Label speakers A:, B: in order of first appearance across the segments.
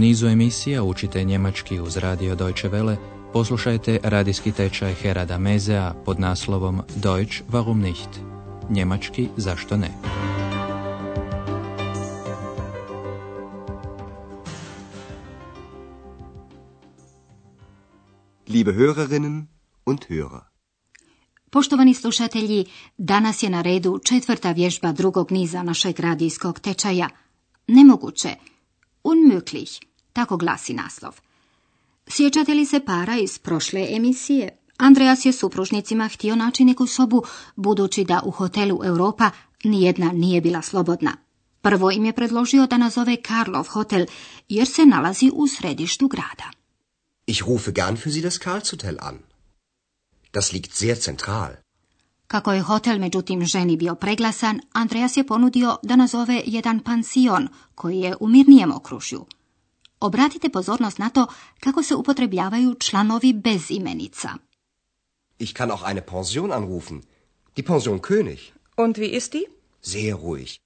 A: nizu emisija učite njemački uz radio Deutsche Welle, poslušajte radijski tečaj Herada Mezea pod naslovom Deutsch warum nicht? Njemački zašto ne?
B: Liebe Hörerinnen und Hörer.
C: Poštovani slušatelji, danas je na redu četvrta vježba drugog niza našeg radijskog tečaja. Nemoguće. Unmöglich. Tako glasi naslov. Sjećate li se para iz prošle emisije? Andreas je supružnicima htio naći neku sobu, budući da u hotelu Europa nijedna nije bila slobodna. Prvo im je predložio da nazove Karlov hotel, jer se nalazi u središtu grada.
B: Ich rufe gern für Sie das Karlshotel an. Das liegt sehr zentral.
C: Kako je hotel međutim ženi bio preglasan, Andreas je ponudio da nazove jedan pansion koji je u mirnijem okružju. Obratite pozornost na to kako se upotrebljavaju članovi bez imenica.
B: Ich kann auch eine Pension anrufen. Die Pension König.
D: Und wie ist die?
B: Sehr ruhig.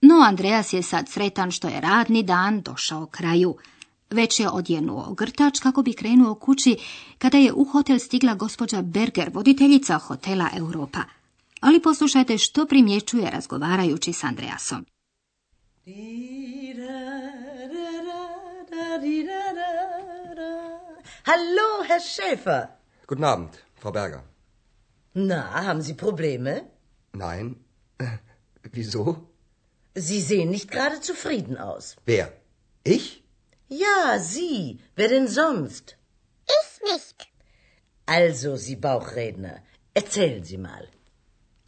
C: No Andreas je sad sretan što je radni dan došao kraju. Već je odjenuo grtač kako bi krenuo kući kada je u hotel stigla gospođa Berger, voditeljica hotela Europa. Ali poslušajte što primjećuje razgovarajući s Andreasom.
E: Hallo, Herr Schäfer.
B: Guten Abend, Frau Berger.
E: Na, haben Sie Probleme?
B: Nein. Wieso?
E: Sie sehen nicht gerade zufrieden aus.
B: Wer? Ich?
E: Ja, Sie. Wer denn sonst?
F: Ich nicht.
E: Also, Sie Bauchredner, erzählen Sie mal.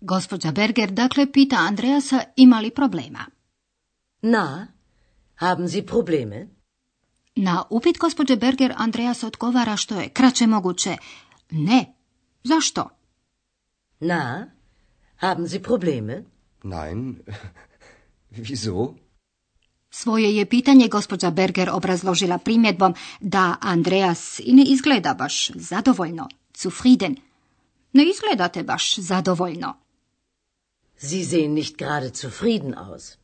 C: Gospođa Berger dakle pita Andreasa ima li problema.
E: Na, haben Sie Probleme?
C: Na upit gospođe Berger Andreas odgovara što je kraće moguće. Ne. Zašto?
E: Na, haben Sie Probleme?
B: Nein. Wieso?
C: Svoje je pitanje gospođa Berger obrazložila primjedbom da Andreas i ne izgleda baš zadovoljno, zufrieden. Ne izgledate baš zadovoljno.
E: Sie sehen nicht gerade zufrieden aus.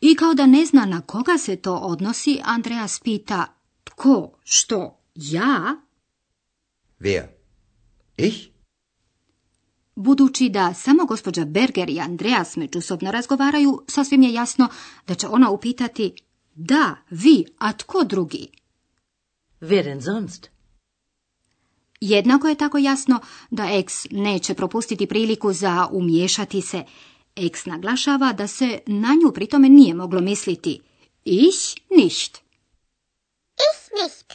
C: I kao da ne zna na koga se to odnosi, Andreas pita tko, što, ja?
B: Wer? Ich?
C: Budući da samo gospođa Berger i Andreas međusobno razgovaraju, sasvim je jasno da će ona upitati da, vi, a tko drugi?
E: Wer denn sonst?
C: Jednako je tako jasno da X neće propustiti priliku za umiješati se. X naglašava da se na nju pritome nije moglo misliti. Ich nicht.
F: Ich nicht.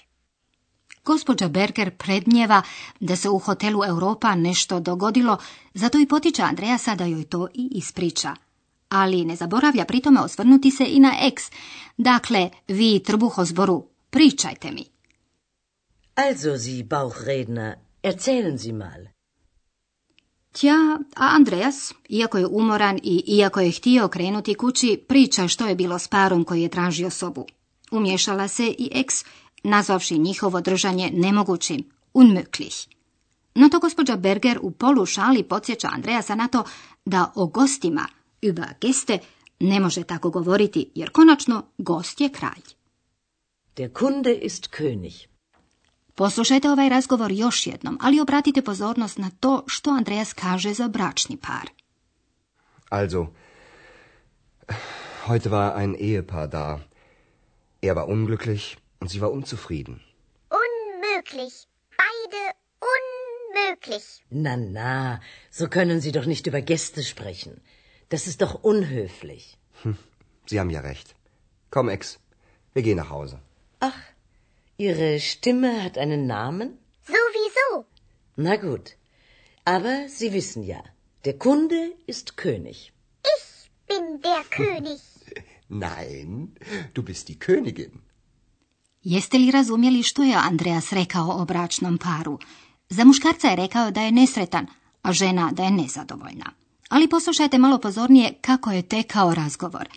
C: Gospođa Berger prednjeva da se u hotelu Europa nešto dogodilo, zato i potiče Andreasa da joj to i ispriča. Ali ne zaboravlja pritome osvrnuti se i na X. Dakle, vi trbuhozboru, pričajte mi.
E: Also, Sie Bauchredner, erzählen Sie mal.
C: Tja, a Andreas, iako je umoran i iako je htio krenuti kući, priča što je bilo s parom koji je tražio sobu. Umješala se i ex, nazvavši njihovo držanje nemogućim, unmöglich. No to gospođa Berger u polu šali podsjeća Andreasa na to da o gostima, über geste, ne može tako govoriti, jer konačno gost je kralj.
E: Der Kunde ist König.
C: Poslušajte ovaj razgovor još jednom, ali obratite pozornost na to što Andreas kaže za bračni par.
B: Also, heute war ein Ehepaar da. Er war unglücklich und sie war unzufrieden.
F: Unmöglich. Beide unmöglich.
E: Na, na, so können Sie doch nicht über Gäste sprechen. Das ist doch unhöflich.
B: Sie haben ja recht. Komm, Ex, wir gehen nach Hause.
E: Ach, Ihre Stimme hat einen Namen?
F: Sowieso.
E: Na gut. Aber Sie wissen ja, der Kunde ist König.
F: Ich bin der König.
B: Nein, du bist die Königin.
C: Jeste li razumjeli što je Andreas rekao o bračnom paru? Za muškarca je rekao da je nesretan, a žena da je nezadovoljna. Ali poslušajte malo pozornije kako je tekao razgovor.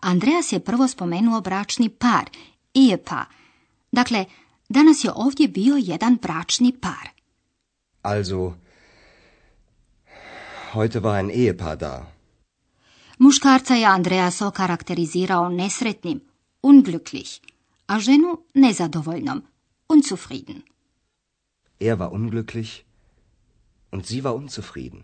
C: Andreas je prvo spomenuo bračni par, Ehepa. Dakle, danas je ovdje bio jedan bračni par.
B: Also, heute war ein Ehepaar da.
C: Muškarca je Andreas okarakterizirao nesretnim, unglücklich. a ženu nezadovoljnom, unzufrieden.
B: Er war unglücklich und sie war unzufrieden.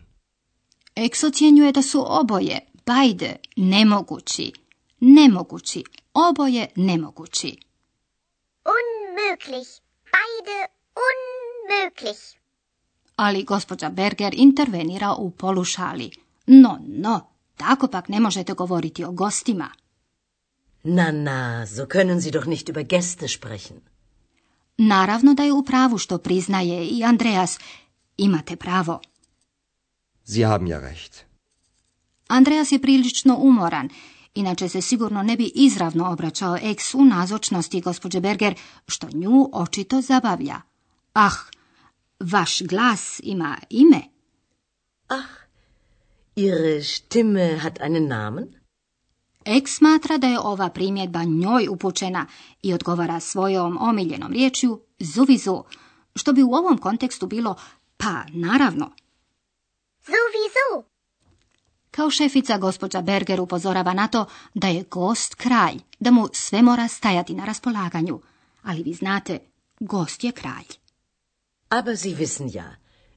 C: Eks ocjenjuje da su oboje, bajde, nemogući. Nemogući, oboje nemogući.
F: Unmöglich. Beide unmöglich.
C: Ali gospođa Berger intervenira u polušali. No, no, tako pak ne možete govoriti o gostima.
E: Na, na, so können Sie doch nicht über Gäste sprechen.
C: Naravno da je u pravu što priznaje i Andreas. Imate pravo.
B: Sie haben ja recht.
C: Andreas je prilično umoran, inače se sigurno ne bi izravno obraćao eks u nazočnosti gospođe Berger, što nju očito zabavlja. Ah, vaš glas ima ime.
E: Ach, Ihre Stimme hat einen Namen?
C: Eks smatra da je ova primjedba njoj upućena i odgovara svojom omiljenom riječju zuvizu, što bi u ovom kontekstu bilo pa naravno.
F: Sowieso.
C: Kao šefica gospođa Berger upozorava na to da je gost kralj, da mu sve mora stajati na raspolaganju. Ali vi znate, gost je kralj.
E: Aber Sie wissen ja,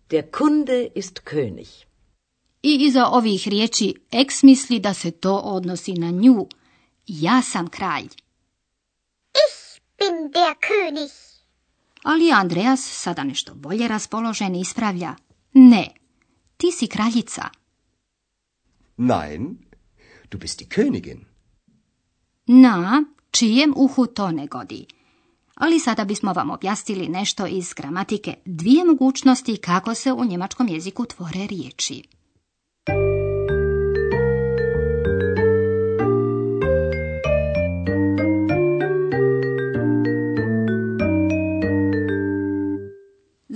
E: der Kunde ist König.
C: I iza ovih riječi eks misli da se to odnosi na nju. Ja sam kralj.
F: Ich bin der König.
C: Ali Andreas, sada nešto bolje raspoložen, ispravlja. Ne, ti si kraljica.
B: Nein, du bist die Königin.
C: Na čijem uhu to ne godi. Ali sada bismo vam objasnili nešto iz gramatike, dvije mogućnosti kako se u njemačkom jeziku tvore riječi.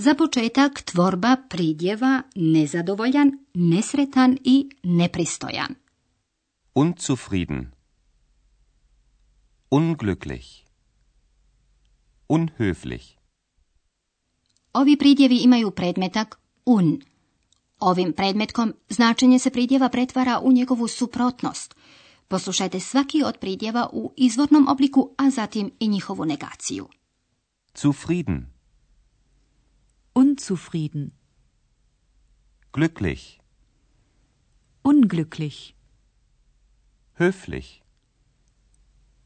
C: Za početak tvorba pridjeva nezadovoljan, nesretan i nepristojan.
D: Unzufrieden. Unglücklich. Unhöflich.
C: Ovi pridjevi imaju predmetak un. Ovim predmetkom značenje se pridjeva pretvara u njegovu suprotnost. Poslušajte svaki od pridjeva u izvornom obliku, a zatim i njihovu negaciju.
D: Zufrieden.
G: Unzufrieden.
D: Glücklich.
G: Unglücklich.
D: Höflich.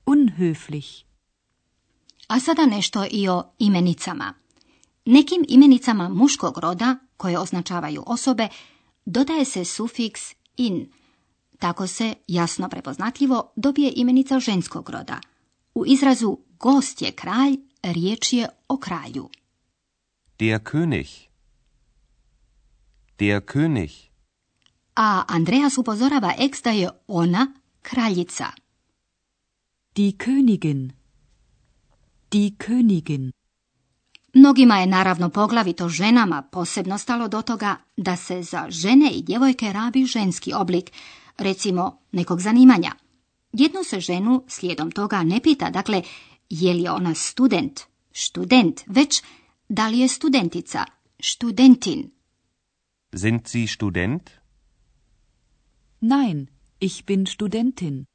G: Unhöflich.
C: A sada nešto i o imenicama. Nekim imenicama muškog roda, koje označavaju osobe, dodaje se sufiks in. Tako se, jasno prepoznatljivo, dobije imenica ženskog roda. U izrazu gost je kralj, riječ je o kralju.
D: Der König. Der König.
C: A Andreas upozorava eks da je ona kraljica.
G: Die Königin. Die Königin.
C: Mnogima je naravno poglavito ženama posebno stalo do toga da se za žene i djevojke rabi ženski oblik, recimo nekog zanimanja. Jednu se ženu slijedom toga ne pita, dakle, je li ona student, student, već da li je studentica, studentin.
D: Sind Sie Student?
G: Nein, ich bin Studentin.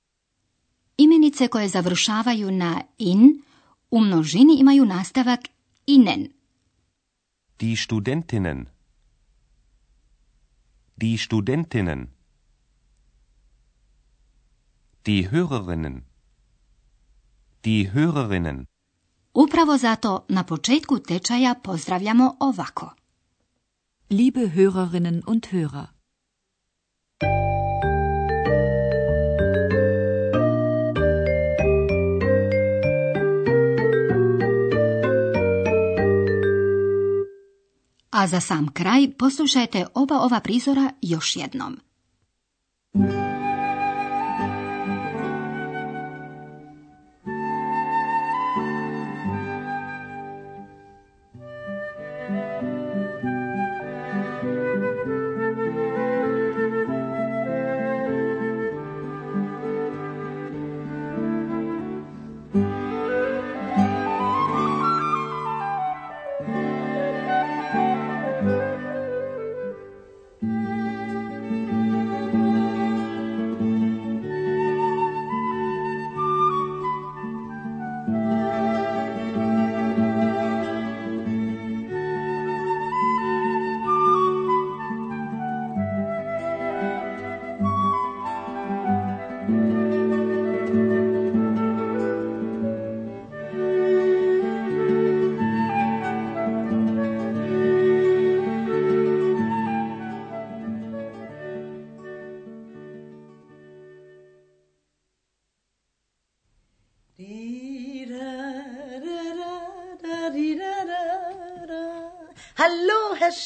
C: Imenice koje završavaju na in u množini imaju nastavak inen.
D: Die Studentinnen. Die Studentinnen. Die Hörerinnen. Die Hörerinnen.
C: Upravo zato na početku tečaja pozdravljamo ovako.
G: Liebe Hörerinnen und Hörer.
C: A za sam kraj poslušajte oba ova prizora još jednom.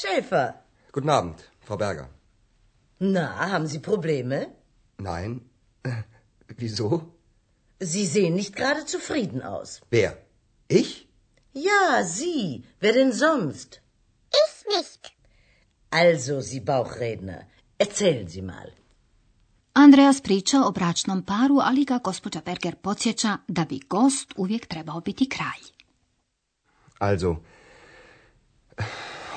E: Schäfer.
B: Guten Abend, Frau Berger.
E: Na, haben Sie Probleme?
B: Nein. Äh, wieso?
E: Sie sehen nicht gerade zufrieden aus.
B: Wer? Ich?
E: Ja, Sie. Wer denn sonst?
F: Ich nicht.
E: Also, Sie Bauchredner, erzählen Sie mal.
C: Andreas priča o bračnom paru, ali ga gospođa Berger podsjeća da bi gost uvijek trebao biti kralj.
B: Also,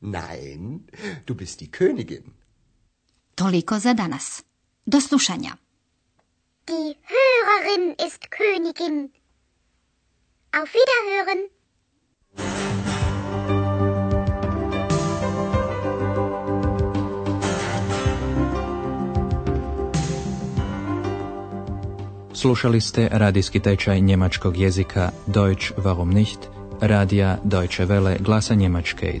B: Nein, du bist die Königin.
C: Toliko za danas. Do slušanja.
F: Die Hörerin ist Königin. Auf Wiederhören.
A: Slušali ste radijski tečaj njemačkog jezika Deutsch warum nicht, radija Deutsche Welle glasa Njemačke,